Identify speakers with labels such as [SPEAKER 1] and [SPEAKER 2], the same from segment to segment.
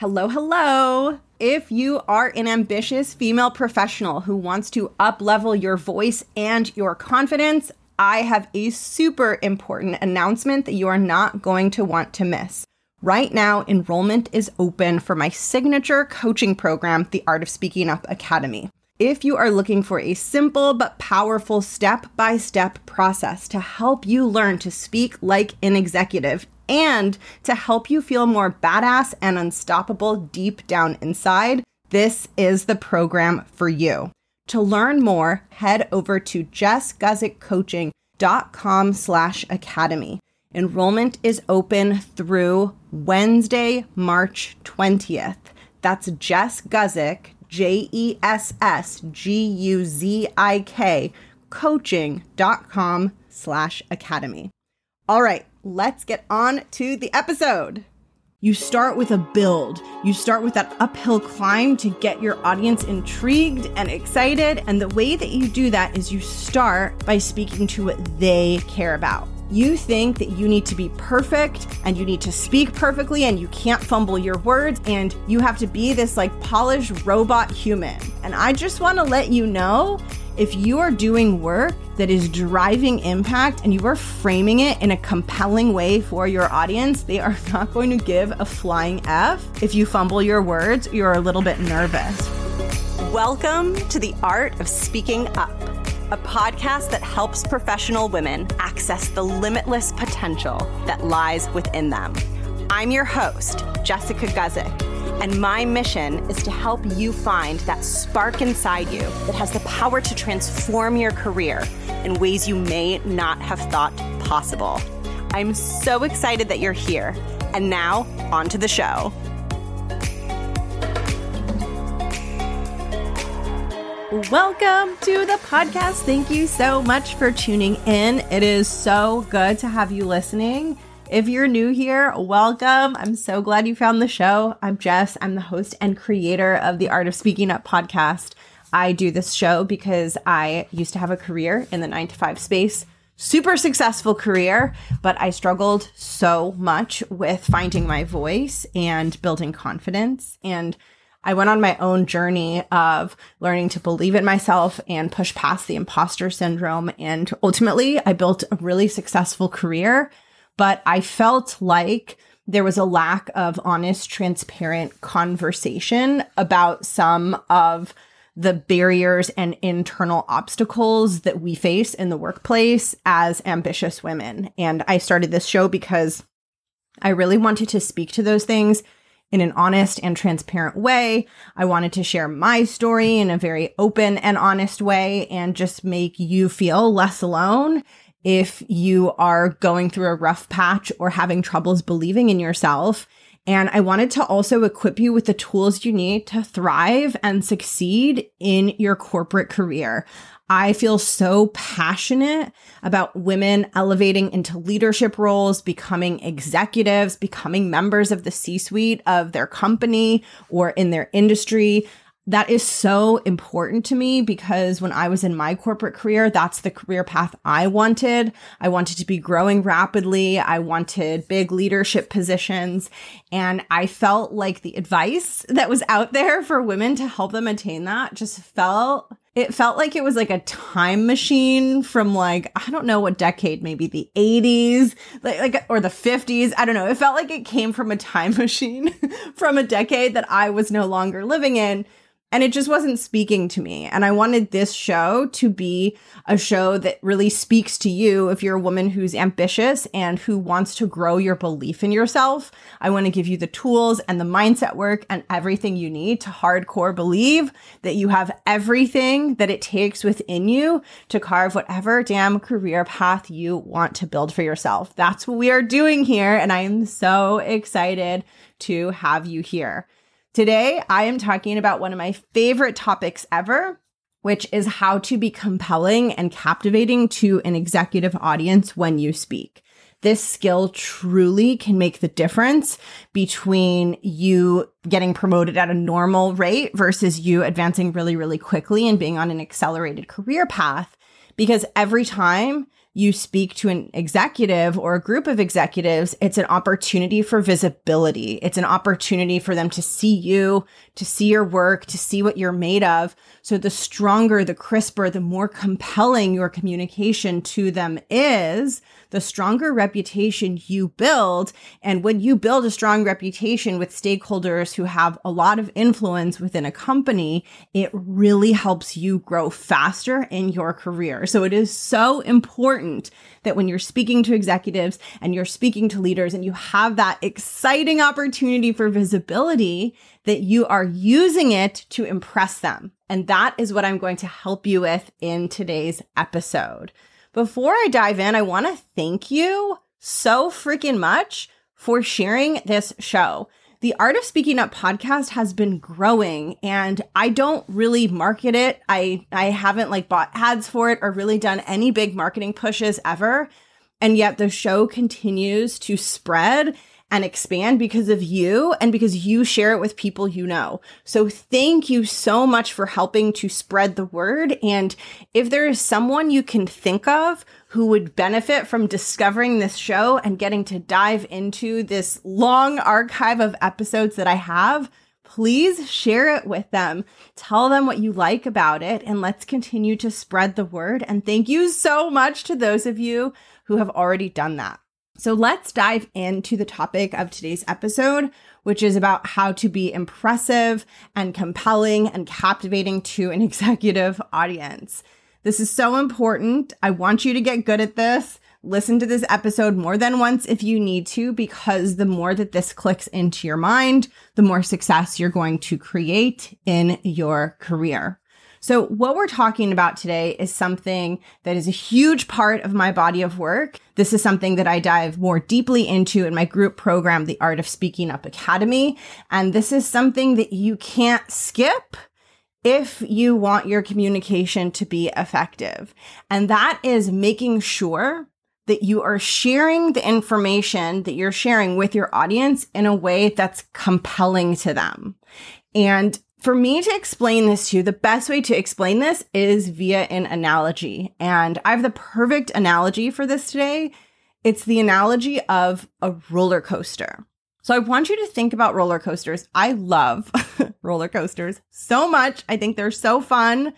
[SPEAKER 1] Hello, hello. If you are an ambitious female professional who wants to uplevel your voice and your confidence, I have a super important announcement that you are not going to want to miss. Right now, enrollment is open for my signature coaching program, the Art of Speaking Up Academy. If you are looking for a simple but powerful step by step process to help you learn to speak like an executive and to help you feel more badass and unstoppable deep down inside, this is the program for you. To learn more, head over to jessguzikcoaching.com slash academy. Enrollment is open through Wednesday, March 20th. That's Jess Guzik, J E S S G U Z I K, coaching.com slash academy. All right, let's get on to the episode. You start with a build. You start with that uphill climb to get your audience intrigued and excited. And the way that you do that is you start by speaking to what they care about. You think that you need to be perfect and you need to speak perfectly and you can't fumble your words and you have to be this like polished robot human. And I just want to let you know if you are doing work that is driving impact and you are framing it in a compelling way for your audience, they are not going to give a flying F if you fumble your words, you're a little bit nervous. Welcome to the Art of Speaking Up, a podcast that helps professional women access the limitless potential that lies within them. I'm your host, Jessica Guzik and my mission is to help you find that spark inside you that has the power to transform your career in ways you may not have thought possible. I'm so excited that you're here. And now, on to the show. Welcome to the podcast. Thank you so much for tuning in. It is so good to have you listening. If you're new here, welcome. I'm so glad you found the show. I'm Jess. I'm the host and creator of the Art of Speaking Up podcast. I do this show because I used to have a career in the nine to five space, super successful career, but I struggled so much with finding my voice and building confidence. And I went on my own journey of learning to believe in myself and push past the imposter syndrome. And ultimately, I built a really successful career but I felt like there was a lack of honest, transparent conversation about some of the barriers and internal obstacles that we face in the workplace as ambitious women. And I started this show because I really wanted to speak to those things in an honest and transparent way. I wanted to share my story in a very open and honest way and just make you feel less alone if you are going through a rough patch or having troubles believing in yourself. And I wanted to also equip you with the tools you need to thrive and succeed in your corporate career. I feel so passionate about women elevating into leadership roles, becoming executives, becoming members of the C suite of their company or in their industry that is so important to me because when I was in my corporate career, that's the career path I wanted. I wanted to be growing rapidly. I wanted big leadership positions. And I felt like the advice that was out there for women to help them attain that just felt it felt like it was like a time machine from like I don't know what decade, maybe the 80s, like, like or the 50s. I don't know. It felt like it came from a time machine from a decade that I was no longer living in and it just wasn't speaking to me. And I wanted this show to be a show that really speaks to you if you're a woman who's ambitious and who wants to grow your belief in yourself. I want to give you the tools and the mindset work and everything you need to hardcore believe that you have everything that it takes within you to carve whatever damn career path you want to build for yourself. That's what we are doing here. And I am so excited to have you here. Today, I am talking about one of my favorite topics ever, which is how to be compelling and captivating to an executive audience when you speak. This skill truly can make the difference between you getting promoted at a normal rate versus you advancing really, really quickly and being on an accelerated career path. Because every time you speak to an executive or a group of executives, it's an opportunity for visibility. It's an opportunity for them to see you, to see your work, to see what you're made of. So the stronger, the crisper, the more compelling your communication to them is, the stronger reputation you build. And when you build a strong reputation with stakeholders who have a lot of influence within a company, it really helps you grow faster in your career. So it is so important that when you're speaking to executives and you're speaking to leaders and you have that exciting opportunity for visibility, that you are using it to impress them. And that is what I'm going to help you with in today's episode. Before I dive in, I want to thank you so freaking much for sharing this show. The Art of Speaking Up podcast has been growing and I don't really market it. I I haven't like bought ads for it or really done any big marketing pushes ever. And yet the show continues to spread and expand because of you and because you share it with people you know. So thank you so much for helping to spread the word. And if there is someone you can think of who would benefit from discovering this show and getting to dive into this long archive of episodes that I have, please share it with them. Tell them what you like about it, and let's continue to spread the word. And thank you so much to those of you who have already done that. So let's dive into the topic of today's episode, which is about how to be impressive and compelling and captivating to an executive audience. This is so important. I want you to get good at this. Listen to this episode more than once if you need to, because the more that this clicks into your mind, the more success you're going to create in your career. So, what we're talking about today is something that is a huge part of my body of work. This is something that I dive more deeply into in my group program, the Art of Speaking Up Academy. And this is something that you can't skip if you want your communication to be effective. And that is making sure that you are sharing the information that you're sharing with your audience in a way that's compelling to them. And for me to explain this to you, the best way to explain this is via an analogy. And I have the perfect analogy for this today. It's the analogy of a roller coaster. So I want you to think about roller coasters. I love roller coasters so much. I think they're so fun.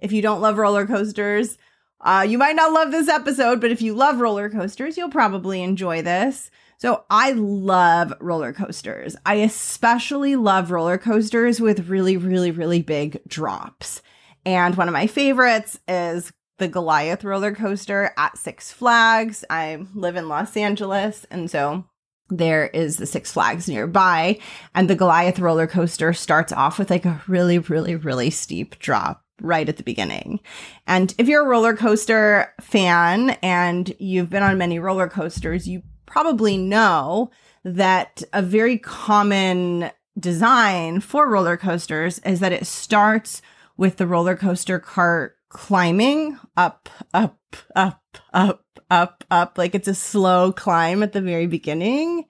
[SPEAKER 1] If you don't love roller coasters, uh, you might not love this episode, but if you love roller coasters, you'll probably enjoy this. So I love roller coasters. I especially love roller coasters with really, really, really big drops. And one of my favorites is the Goliath roller coaster at Six Flags. I live in Los Angeles, and so there is the Six Flags nearby. And the Goliath roller coaster starts off with like a really, really, really steep drop right at the beginning. And if you're a roller coaster fan and you've been on many roller coasters, you probably know that a very common design for roller coasters is that it starts with the roller coaster cart climbing up, up, up, up, up, up. Like it's a slow climb at the very beginning.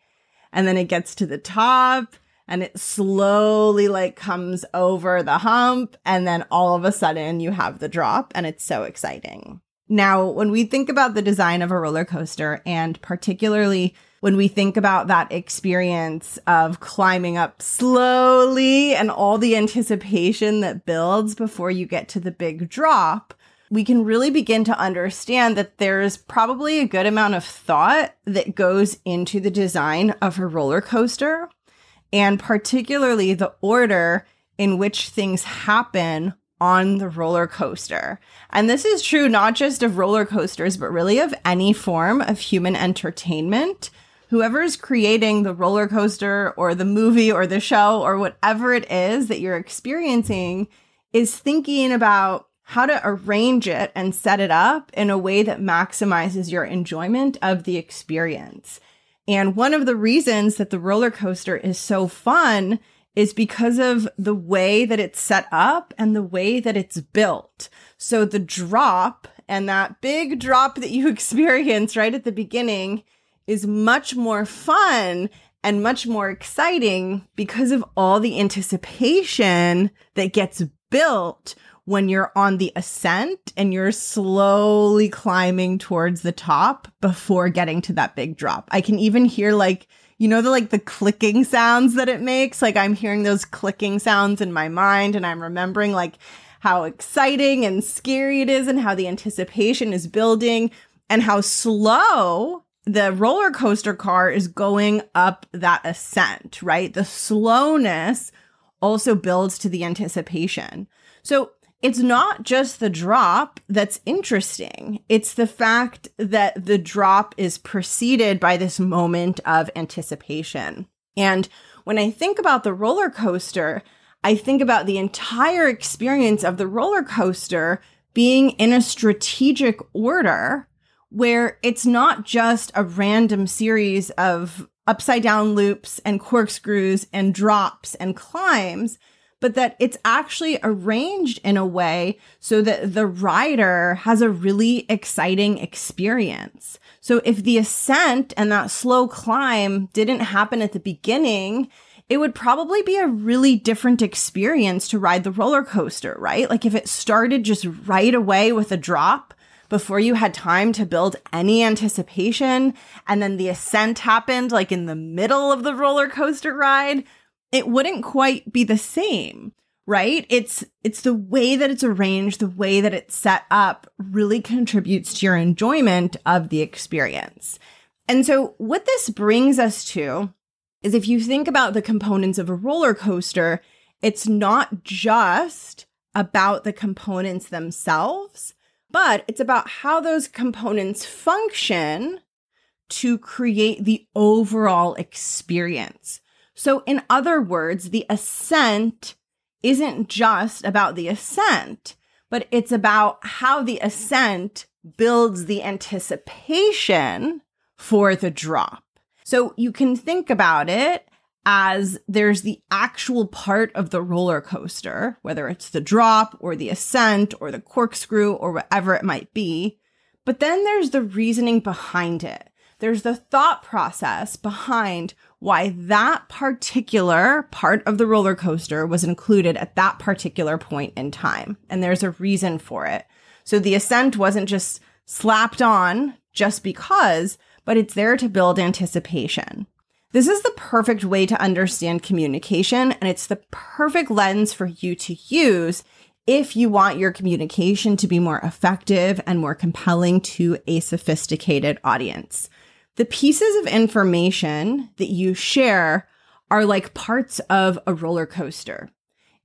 [SPEAKER 1] And then it gets to the top and it slowly like comes over the hump. And then all of a sudden you have the drop and it's so exciting. Now, when we think about the design of a roller coaster, and particularly when we think about that experience of climbing up slowly and all the anticipation that builds before you get to the big drop, we can really begin to understand that there's probably a good amount of thought that goes into the design of a roller coaster, and particularly the order in which things happen on the roller coaster. And this is true not just of roller coasters, but really of any form of human entertainment. Whoever's creating the roller coaster or the movie or the show or whatever it is that you're experiencing is thinking about how to arrange it and set it up in a way that maximizes your enjoyment of the experience. And one of the reasons that the roller coaster is so fun is because of the way that it's set up and the way that it's built. So the drop and that big drop that you experience right at the beginning is much more fun and much more exciting because of all the anticipation that gets built when you're on the ascent and you're slowly climbing towards the top before getting to that big drop. I can even hear like, you know, the like the clicking sounds that it makes. Like I'm hearing those clicking sounds in my mind and I'm remembering like how exciting and scary it is and how the anticipation is building and how slow the roller coaster car is going up that ascent, right? The slowness also builds to the anticipation. So it's not just the drop that's interesting. It's the fact that the drop is preceded by this moment of anticipation. And when I think about the roller coaster, I think about the entire experience of the roller coaster being in a strategic order where it's not just a random series of upside down loops and corkscrews and drops and climbs, but that it's actually arranged in a way so that the rider has a really exciting experience. So if the ascent and that slow climb didn't happen at the beginning, it would probably be a really different experience to ride the roller coaster, right? Like if it started just right away with a drop, before you had time to build any anticipation and then the ascent happened like in the middle of the roller coaster ride, it wouldn't quite be the same, right? It's it's the way that it's arranged, the way that it's set up really contributes to your enjoyment of the experience. And so what this brings us to is if you think about the components of a roller coaster, it's not just about the components themselves, but it's about how those components function to create the overall experience. So, in other words, the ascent isn't just about the ascent, but it's about how the ascent builds the anticipation for the drop. So, you can think about it as there's the actual part of the roller coaster, whether it's the drop or the ascent or the corkscrew or whatever it might be. But then there's the reasoning behind it. There's the thought process behind why that particular part of the roller coaster was included at that particular point in time. And there's a reason for it. So the ascent wasn't just slapped on just because, but it's there to build anticipation. This is the perfect way to understand communication, and it's the perfect lens for you to use if you want your communication to be more effective and more compelling to a sophisticated audience. The pieces of information that you share are like parts of a roller coaster.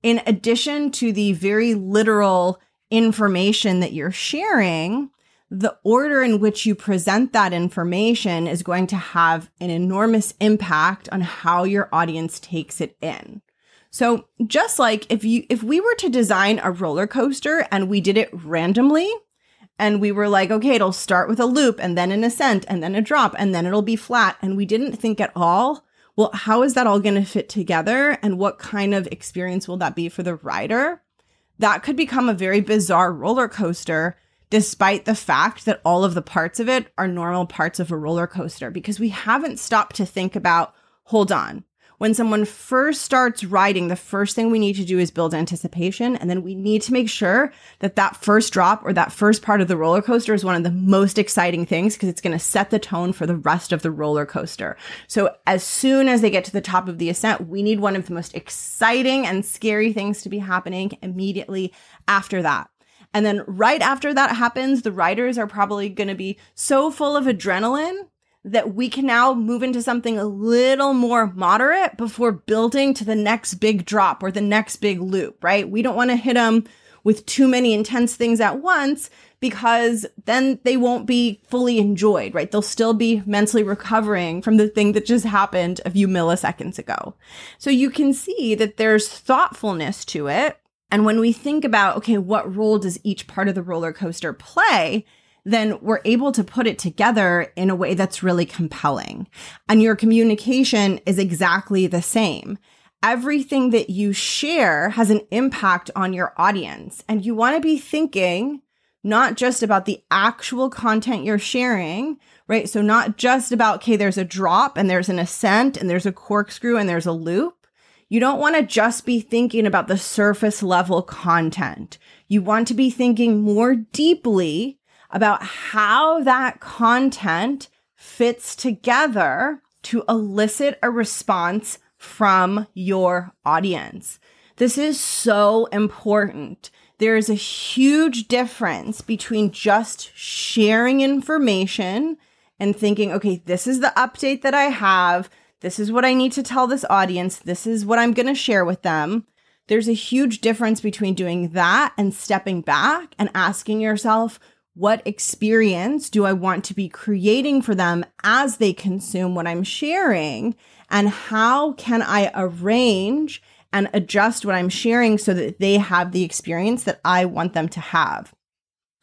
[SPEAKER 1] In addition to the very literal information that you're sharing, the order in which you present that information is going to have an enormous impact on how your audience takes it in. So just like if you if we were to design a roller coaster and we did it randomly and we were like okay it'll start with a loop and then an ascent and then a drop and then it'll be flat and we didn't think at all well how is that all going to fit together and what kind of experience will that be for the rider that could become a very bizarre roller coaster despite the fact that all of the parts of it are normal parts of a roller coaster because we haven't stopped to think about hold on. When someone first starts riding, the first thing we need to do is build anticipation. And then we need to make sure that that first drop or that first part of the roller coaster is one of the most exciting things because it's going to set the tone for the rest of the roller coaster. So as soon as they get to the top of the ascent, we need one of the most exciting and scary things to be happening immediately after that. And then right after that happens, the riders are probably going to be so full of adrenaline that we can now move into something a little more moderate before building to the next big drop or the next big loop, right? We don't want to hit them with too many intense things at once because then they won't be fully enjoyed, right? They'll still be mentally recovering from the thing that just happened a few milliseconds ago. So you can see that there's thoughtfulness to it and when we think about, okay, what role does each part of the roller coaster play? Then we're able to put it together in a way that's really compelling. And your communication is exactly the same. Everything that you share has an impact on your audience. And you want to be thinking not just about the actual content you're sharing, right? So not just about, okay, there's a drop and there's an ascent and there's a corkscrew and there's a loop You don't want to just be thinking about the surface level content. You want to be thinking more deeply about how that content fits together to elicit a response from your audience. This is so important. There is a huge difference between just sharing information and thinking, okay, this is the update that I have. This is what I need to tell this audience. This is what I'm going to share with them. There's a huge difference between doing that and stepping back and asking yourself, what experience do I want to be creating for them as they consume what I'm sharing? And how can I arrange and adjust what I'm sharing so that they have the experience that I want them to have?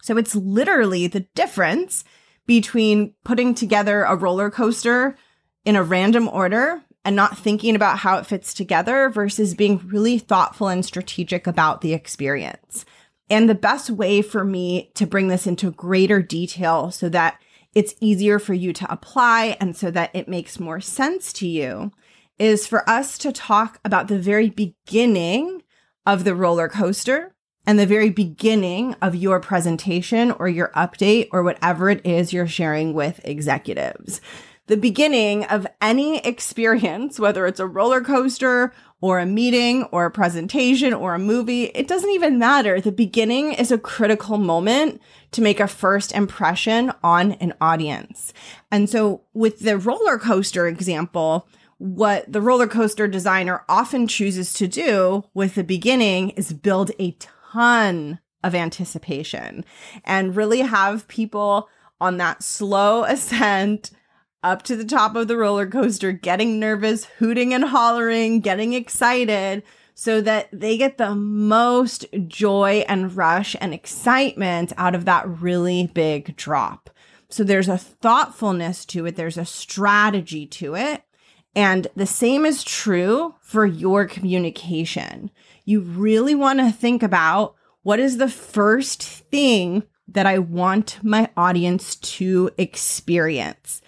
[SPEAKER 1] So it's literally the difference between putting together a roller coaster in a random order and not thinking about how it fits together versus being really thoughtful and strategic about the experience. And the best way for me to bring this into greater detail so that it's easier for you to apply and so that it makes more sense to you is for us to talk about the very beginning of the roller coaster and the very beginning of your presentation or your update or whatever it is you're sharing with executives. The beginning of any experience, whether it's a roller coaster or a meeting or a presentation or a movie, it doesn't even matter. The beginning is a critical moment to make a first impression on an audience. And so with the roller coaster example, what the roller coaster designer often chooses to do with the beginning is build a ton of anticipation and really have people on that slow ascent up to the top of the roller coaster, getting nervous, hooting and hollering, getting excited so that they get the most joy and rush and excitement out of that really big drop. So there's a thoughtfulness to it, there's a strategy to it. And the same is true for your communication. You really want to think about what is the first thing that I want my audience to experience.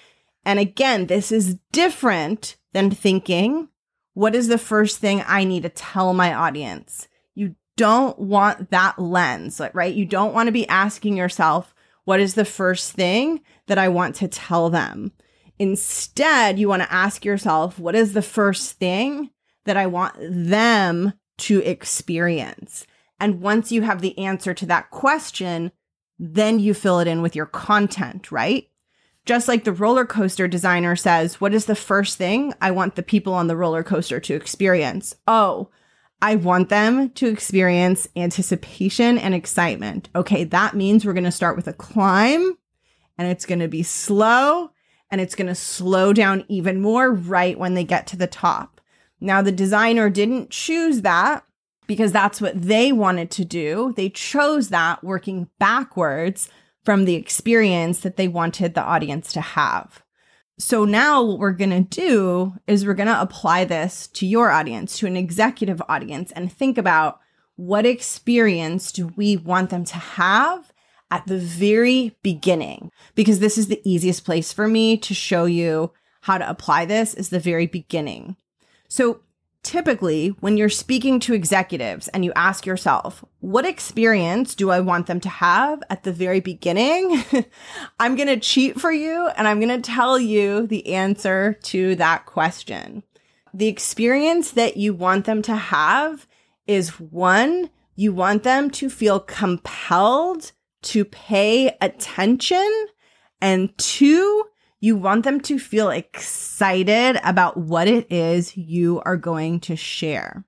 [SPEAKER 1] And again, this is different than thinking, what is the first thing I need to tell my audience? You don't want that lens, right? You don't want to be asking yourself, what is the first thing that I want to tell them? Instead, you want to ask yourself, what is the first thing that I want them to experience? And once you have the answer to that question, then you fill it in with your content, right? Just like the roller coaster designer says, what is the first thing I want the people on the roller coaster to experience? Oh, I want them to experience anticipation and excitement. Okay, that means we're going to start with a climb and it's going to be slow and it's going to slow down even more right when they get to the top. Now, the designer didn't choose that because that's what they wanted to do. They chose that working backwards from the experience that they wanted the audience to have. So now what we're going to do is we're going to apply this to your audience, to an executive audience and think about what experience do we want them to have at the very beginning? Because this is the easiest place for me to show you how to apply this is the very beginning. So typically when you're speaking to executives and you ask yourself, what experience do I want them to have at the very beginning? I'm going to cheat for you and I'm going to tell you the answer to that question. The experience that you want them to have is one, you want them to feel compelled to pay attention. And two, you want them to feel excited about what it is you are going to share.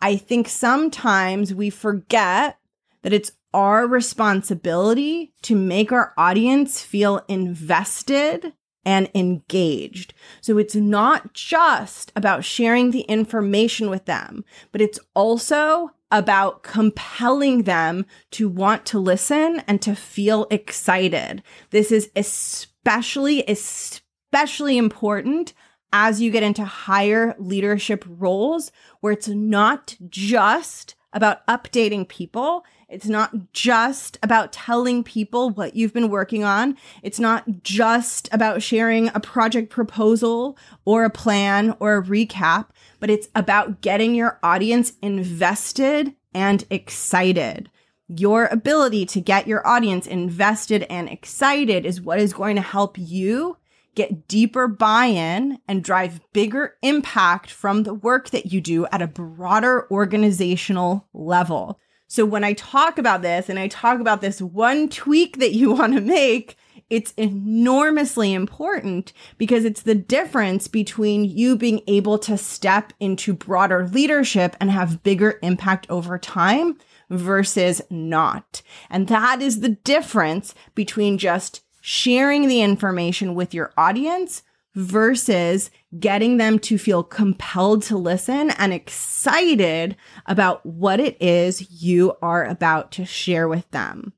[SPEAKER 1] I think sometimes we forget that it's our responsibility to make our audience feel invested and engaged. So it's not just about sharing the information with them, but it's also about compelling them to want to listen and to feel excited. This is especially, especially especially important as you get into higher leadership roles where it's not just about updating people. It's not just about telling people what you've been working on. It's not just about sharing a project proposal or a plan or a recap, but it's about getting your audience invested and excited. Your ability to get your audience invested and excited is what is going to help you get deeper buy in and drive bigger impact from the work that you do at a broader organizational level. So, when I talk about this and I talk about this one tweak that you want to make, it's enormously important because it's the difference between you being able to step into broader leadership and have bigger impact over time versus not. And that is the difference between just sharing the information with your audience versus getting them to feel compelled to listen and excited about what it is you are about to share with them.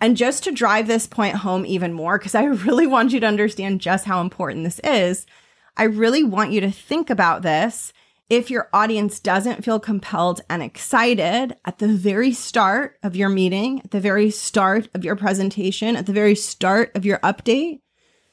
[SPEAKER 1] And just to drive this point home even more, because I really want you to understand just how important this is, I really want you to think about this if your audience doesn't feel compelled and excited at the very start of your meeting, at the very start of your presentation, at the very start of your update,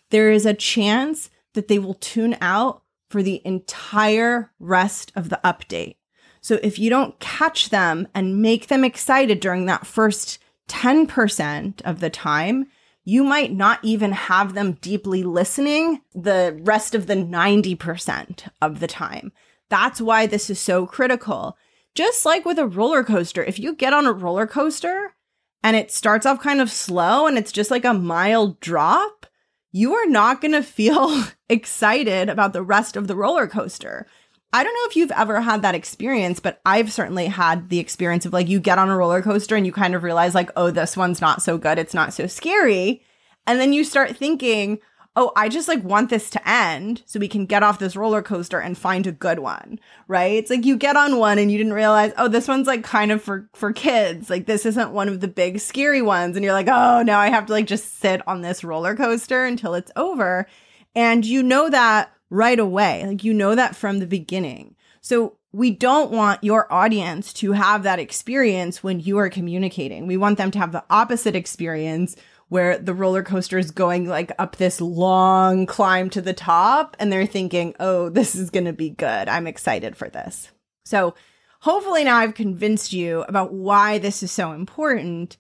[SPEAKER 1] there is a chance that they will tune out for the entire rest of the update. So if you don't catch them and make them excited during that first 10% of the time, you might not even have them deeply listening the rest of the 90% of the time. That's why this is so critical. Just like with a roller coaster, if you get on a roller coaster and it starts off kind of slow and it's just like a mild drop, you are not going to feel excited about the rest of the roller coaster. I don't know if you've ever had that experience, but I've certainly had the experience of like you get on a roller coaster and you kind of realize, like, oh, this one's not so good. It's not so scary. And then you start thinking, oh, I just like want this to end so we can get off this roller coaster and find a good one, right? It's like you get on one and you didn't realize, oh, this one's like kind of for for kids. Like this isn't one of the big scary ones and you're like, "Oh, now I have to like just sit on this roller coaster until it's over." And you know that right away. Like you know that from the beginning. So we don't want your audience to have that experience when you are communicating. We want them to have the opposite experience where the roller coaster is going like up this long climb to the top and they're thinking, oh, this is going to be good. I'm excited for this. So hopefully now I've convinced you about why this is so important.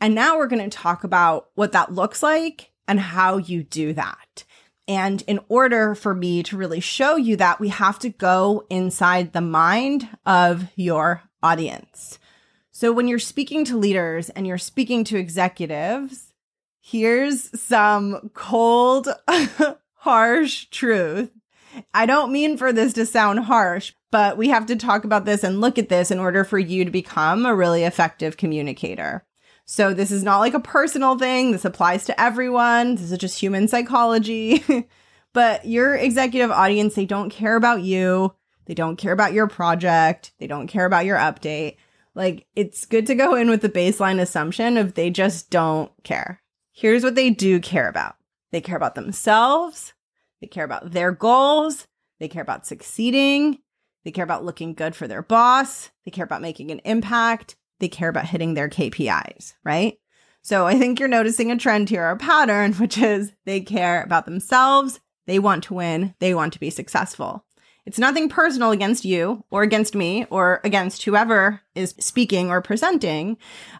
[SPEAKER 1] And now we're going to talk about what that looks like and how you do that. And in order for me to really show you that, we have to go inside the mind of your audience. So when you're speaking to leaders and you're speaking to executives, here's some cold, harsh truth. I don't mean for this to sound harsh, but we have to talk about this and look at this in order for you to become a really effective communicator. So, this is not like a personal thing. This applies to everyone. This is just human psychology. but your executive audience, they don't care about you. They don't care about your project. They don't care about your update. Like, it's good to go in with the baseline assumption of they just don't care. Here's what they do care about. They care about themselves, they care about their goals, they care about succeeding, they care about looking good for their boss, they care about making an impact, they care about hitting their KPIs, right? So I think you're noticing a trend here, a pattern, which is they care about themselves, they want to win, they want to be successful. It's nothing personal against you or against me or against whoever is speaking or presenting.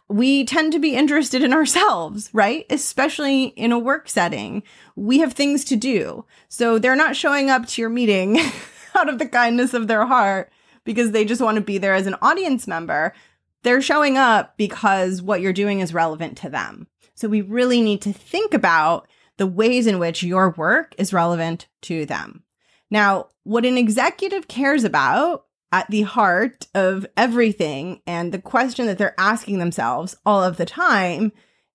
[SPEAKER 1] We tend to be interested in ourselves, right? Especially in a work setting. We have things to do. So they're not showing up to your meeting out of the kindness of their heart because they just want to be there as an audience member. They're showing up because what you're doing is relevant to them. So we really need to think about the ways in which your work is relevant to them. Now, what an executive cares about at the heart of everything and the question that they're asking themselves all of the time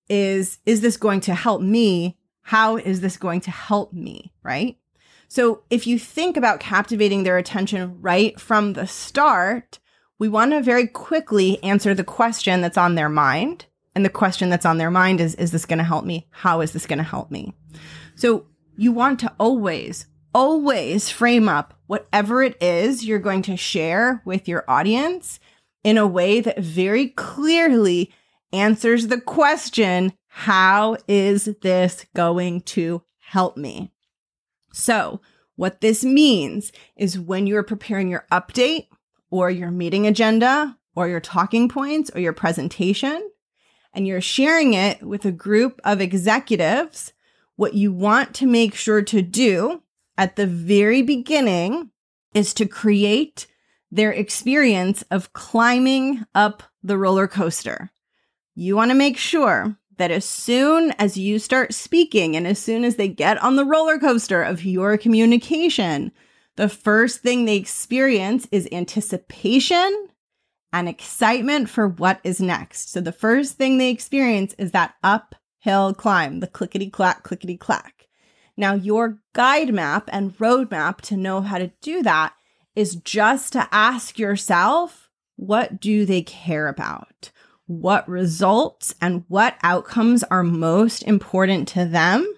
[SPEAKER 1] is Is this going to help me? How is this going to help me? Right? So, if you think about captivating their attention right from the start, we want to very quickly answer the question that's on their mind. And the question that's on their mind is Is this going to help me? How is this going to help me? So, you want to always, always frame up whatever it is you're going to share with your audience in a way that very clearly answers the question how is this going to help me? So, what this means is when you're preparing your update or your meeting agenda or your talking points or your presentation, and you're sharing it with a group of executives, what you want to make sure to do at the very beginning is to create their experience of climbing up the roller coaster. You want to make sure that as soon as you start speaking and as soon as they get on the roller coaster of your communication, the first thing they experience is anticipation and excitement for what is next. So the first thing they experience is that uphill climb, the clickety clack, clickety clack. Now, your guide map and roadmap to know how to do that is just to ask yourself, what do they care about? What results and what outcomes are most important to them?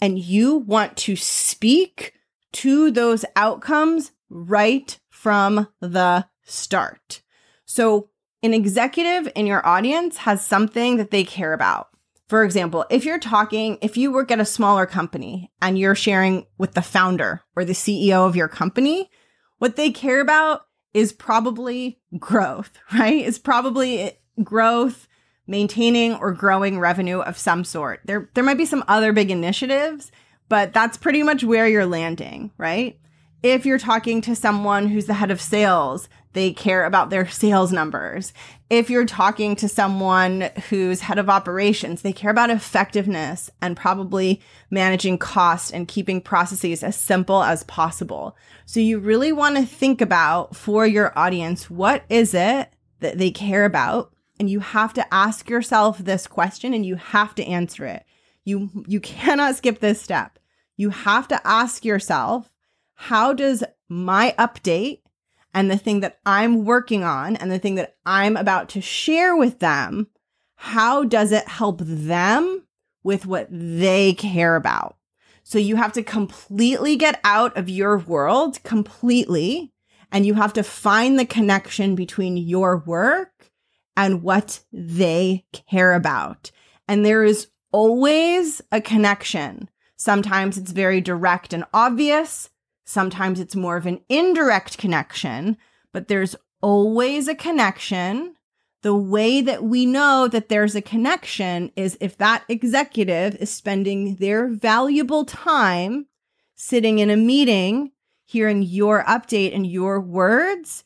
[SPEAKER 1] And you want to speak to those outcomes right from the start. So, an executive in your audience has something that they care about. For example, if you're talking, if you work at a smaller company and you're sharing with the founder or the CEO of your company, what they care about is probably growth, right? It's probably growth, maintaining or growing revenue of some sort. There there might be some other big initiatives, but that's pretty much where you're landing, right? If you're talking to someone who's the head of sales, they care about their sales numbers. If you're talking to someone who's head of operations, they care about effectiveness and probably managing cost and keeping processes as simple as possible. So you really want to think about for your audience, what is it that they care about? And you have to ask yourself this question and you have to answer it. You, you cannot skip this step. You have to ask yourself, how does my update and the thing that I'm working on and the thing that I'm about to share with them, how does it help them with what they care about? So you have to completely get out of your world completely, and you have to find the connection between your work and what they care about. And there is always a connection. Sometimes it's very direct and obvious. Sometimes it's more of an indirect connection, but there's always a connection. The way that we know that there's a connection is if that executive is spending their valuable time sitting in a meeting, hearing your update and your words,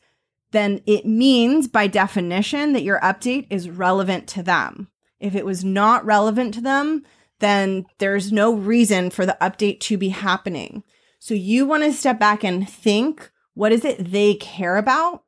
[SPEAKER 1] then it means by definition that your update is relevant to them. If it was not relevant to them, then there's no reason for the update to be happening. So you want to step back and think what is it they care about?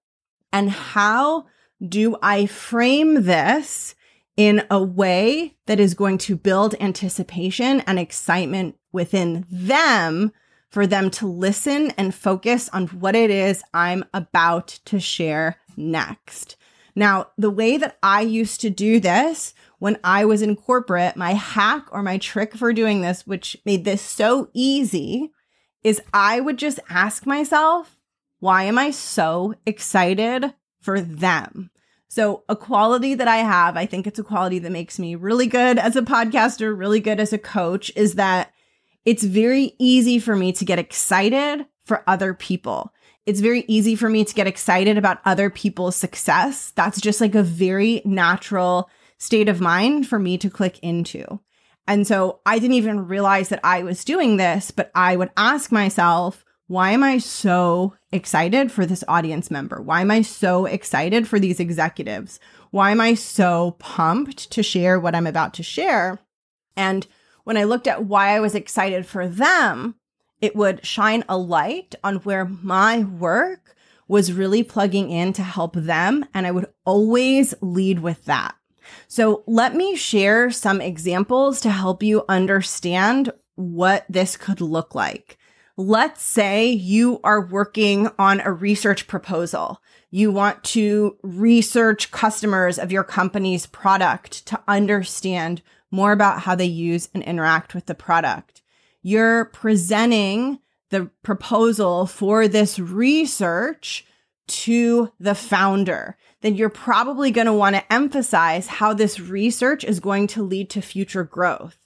[SPEAKER 1] And how do I frame this in a way that is going to build anticipation and excitement within them for them to listen and focus on what it is I'm about to share next? Now, the way that I used to do this when I was in corporate, my hack or my trick for doing this, which made this so easy, is I would just ask myself, why am I so excited for them? So, a quality that I have, I think it's a quality that makes me really good as a podcaster, really good as a coach, is that it's very easy for me to get excited for other people. It's very easy for me to get excited about other people's success. That's just like a very natural state of mind for me to click into. And so I didn't even realize that I was doing this, but I would ask myself, why am I so excited for this audience member? Why am I so excited for these executives? Why am I so pumped to share what I'm about to share? And when I looked at why I was excited for them, it would shine a light on where my work was really plugging in to help them. And I would always lead with that. So let me share some examples to help you understand what this could look like. Let's say you are working on a research proposal. You want to research customers of your company's product to understand more about how they use and interact with the product. You're presenting the proposal for this research to the founder, then you're probably going to want to emphasize how this research is going to lead to future growth.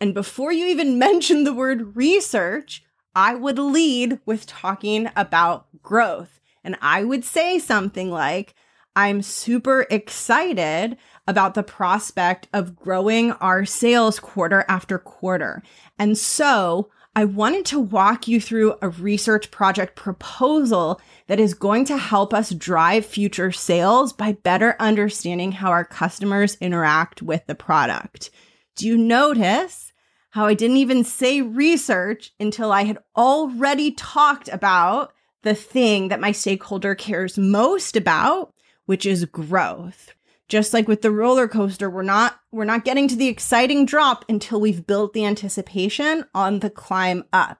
[SPEAKER 1] And before you even mention the word research, I would lead with talking about growth. And I would say something like, I'm super excited about the prospect of growing our sales quarter after quarter. And so I wanted to walk you through a research project proposal that is going to help us drive future sales by better understanding how our customers interact with the product. Do you notice how I didn't even say research until I had already talked about the thing that my stakeholder cares most about, which is growth. Just like with the roller coaster, we're not we're not getting to the exciting drop until we've built the anticipation on the climb up.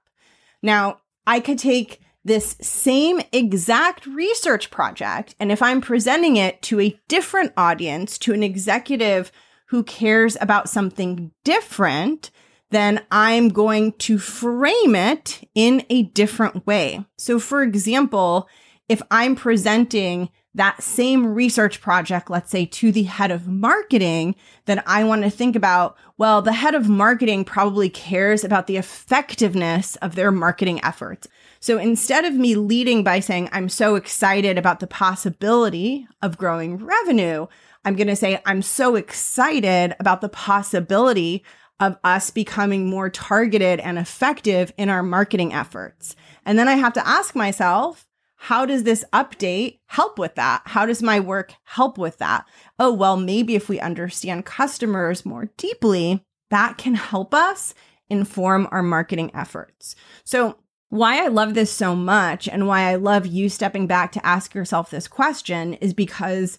[SPEAKER 1] Now, I could take this same exact research project and if I'm presenting it to a different audience, to an executive who cares about something different, then I'm going to frame it in a different way. So for example, if I'm presenting that same research project, let's say to the head of marketing, then I want to think about, well, the head of marketing probably cares about the effectiveness of their marketing efforts. So instead of me leading by saying, I'm so excited about the possibility of growing revenue, I'm going to say, I'm so excited about the possibility of us becoming more targeted and effective in our marketing efforts. And then I have to ask myself, how does this update help with that? How does my work help with that? Oh, well, maybe if we understand customers more deeply, that can help us inform our marketing efforts. So, why I love this so much and why I love you stepping back to ask yourself this question is because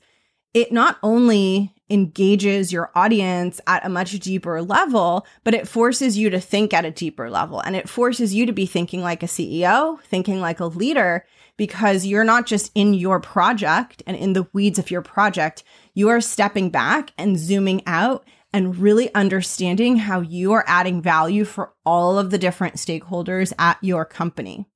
[SPEAKER 1] it not only engages your audience at a much deeper level, but it forces you to think at a deeper level and it forces you to be thinking like a CEO, thinking like a leader, because you're not just in your project and in the weeds of your project. You are stepping back and zooming out and really understanding how you are adding value for all of the different stakeholders at your company.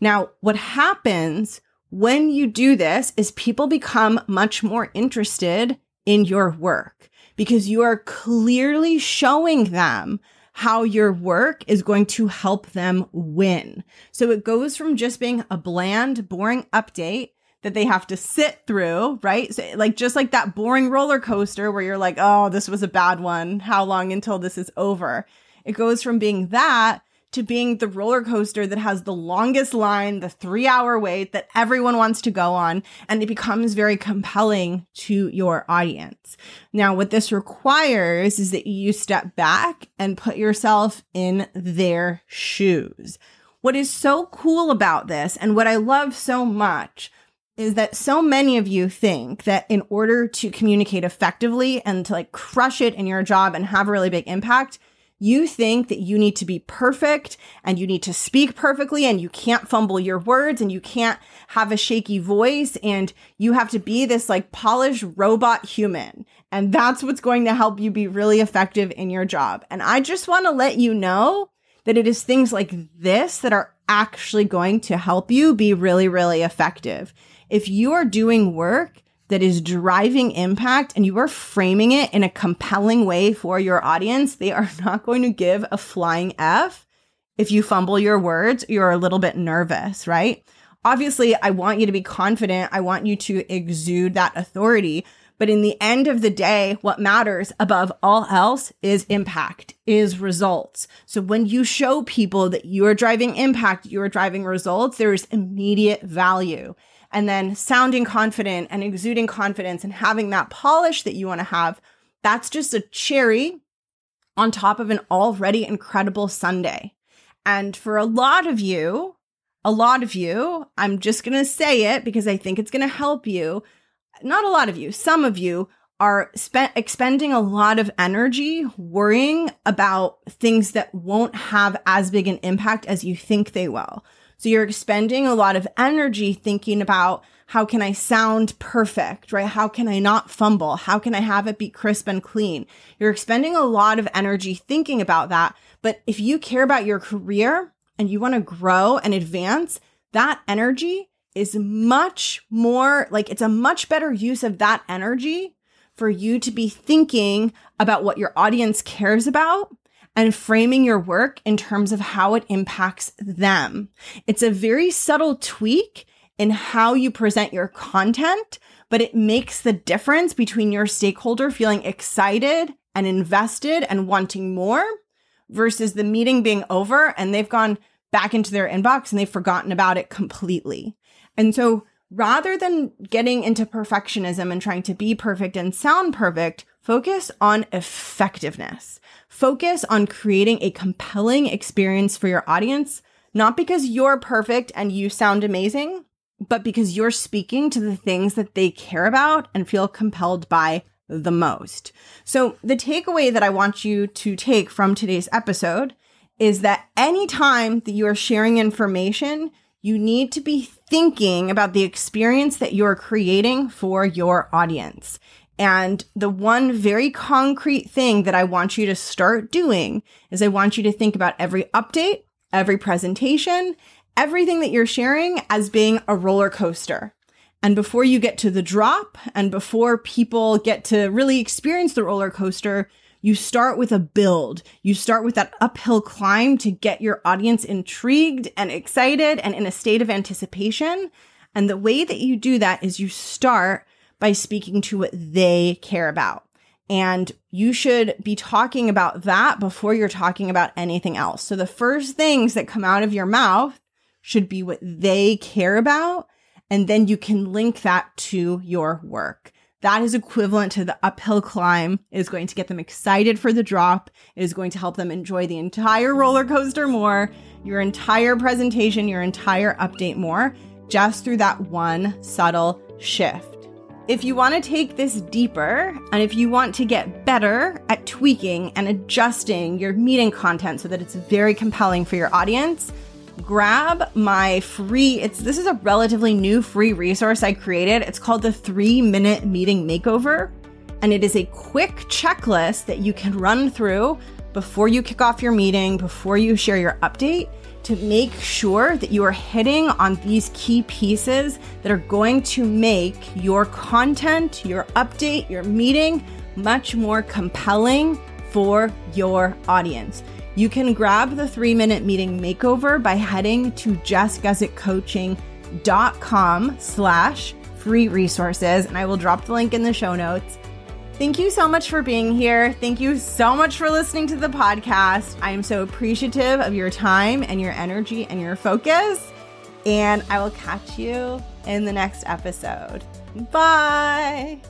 [SPEAKER 1] Now, what happens when you do this is people become much more interested in your work because you are clearly showing them how your work is going to help them win. So it goes from just being a bland, boring update that they have to sit through, right? So like just like that boring roller coaster where you're like, "Oh, this was a bad one. How long until this is over?" It goes from being that to being the roller coaster that has the longest line, the three hour wait that everyone wants to go on, and it becomes very compelling to your audience. Now, what this requires is that you step back and put yourself in their shoes. What is so cool about this, and what I love so much, is that so many of you think that in order to communicate effectively and to like crush it in your job and have a really big impact, you think that you need to be perfect and you need to speak perfectly and you can't fumble your words and you can't have a shaky voice and you have to be this like polished robot human. And that's what's going to help you be really effective in your job. And I just want to let you know that it is things like this that are actually going to help you be really, really effective. If you are doing work that is driving impact and you are framing it in a compelling way for your audience, they are not going to give a flying F if you fumble your words, you're a little bit nervous, right? Obviously, I want you to be confident. I want you to exude that authority. But in the end of the day, what matters above all else is impact, is results. So when you show people that you are driving impact, you are driving results, there is immediate value and then sounding confident and exuding confidence and having that polish that you want to have, that's just a cherry on top of an already incredible sundae. And for a lot of you, a lot of you, I'm just going to say it because I think it's going to help you. Not a lot of you, some of you are spent expending a lot of energy worrying about things that won't have as big an impact as you think they will. So you're expending a lot of energy thinking about how can I sound perfect, right? How can I not fumble? How can I have it be crisp and clean? You're expending a lot of energy thinking about that. But if you care about your career and you want to grow and advance, that energy is much more like it's a much better use of that energy for you to be thinking about what your audience cares about and framing your work in terms of how it impacts them. It's a very subtle tweak in how you present your content, but it makes the difference between your stakeholder feeling excited and invested and wanting more versus the meeting being over and they've gone back into their inbox and they've forgotten about it completely. And so rather than getting into perfectionism and trying to be perfect and sound perfect, focus on effectiveness. Focus on creating a compelling experience for your audience, not because you're perfect and you sound amazing, but because you're speaking to the things that they care about and feel compelled by the most. So the takeaway that I want you to take from today's episode is that anytime that you are sharing information, you need to be thinking about the experience that you're creating for your audience. And the one very concrete thing that I want you to start doing is I want you to think about every update, every presentation, everything that you're sharing as being a roller coaster. And before you get to the drop and before people get to really experience the roller coaster, you start with a build. You start with that uphill climb to get your audience intrigued and excited and in a state of anticipation. And the way that you do that is you start by speaking to what they care about. And you should be talking about that before you're talking about anything else. So the first things that come out of your mouth should be what they care about. And then you can link that to your work. That is equivalent to the uphill climb. It is going to get them excited for the drop. It is going to help them enjoy the entire roller coaster more, your entire presentation, your entire update more, just through that one subtle shift. If you want to take this deeper and if you want to get better at tweaking and adjusting your meeting content so that it's very compelling for your audience, grab my free it's this is a relatively new free resource I created. It's called the 3-minute meeting makeover and it is a quick checklist that you can run through before you kick off your meeting, before you share your update to make sure that you are hitting on these key pieces that are going to make your content, your update, your meeting much more compelling for your audience. You can grab the three minute meeting makeover by heading to jessguzikcoaching.com slash free resources. And I will drop the link in the show notes. Thank you so much for being here. Thank you so much for listening to the podcast. I am so appreciative of your time and your energy and your focus. And I will catch you in the next episode. Bye.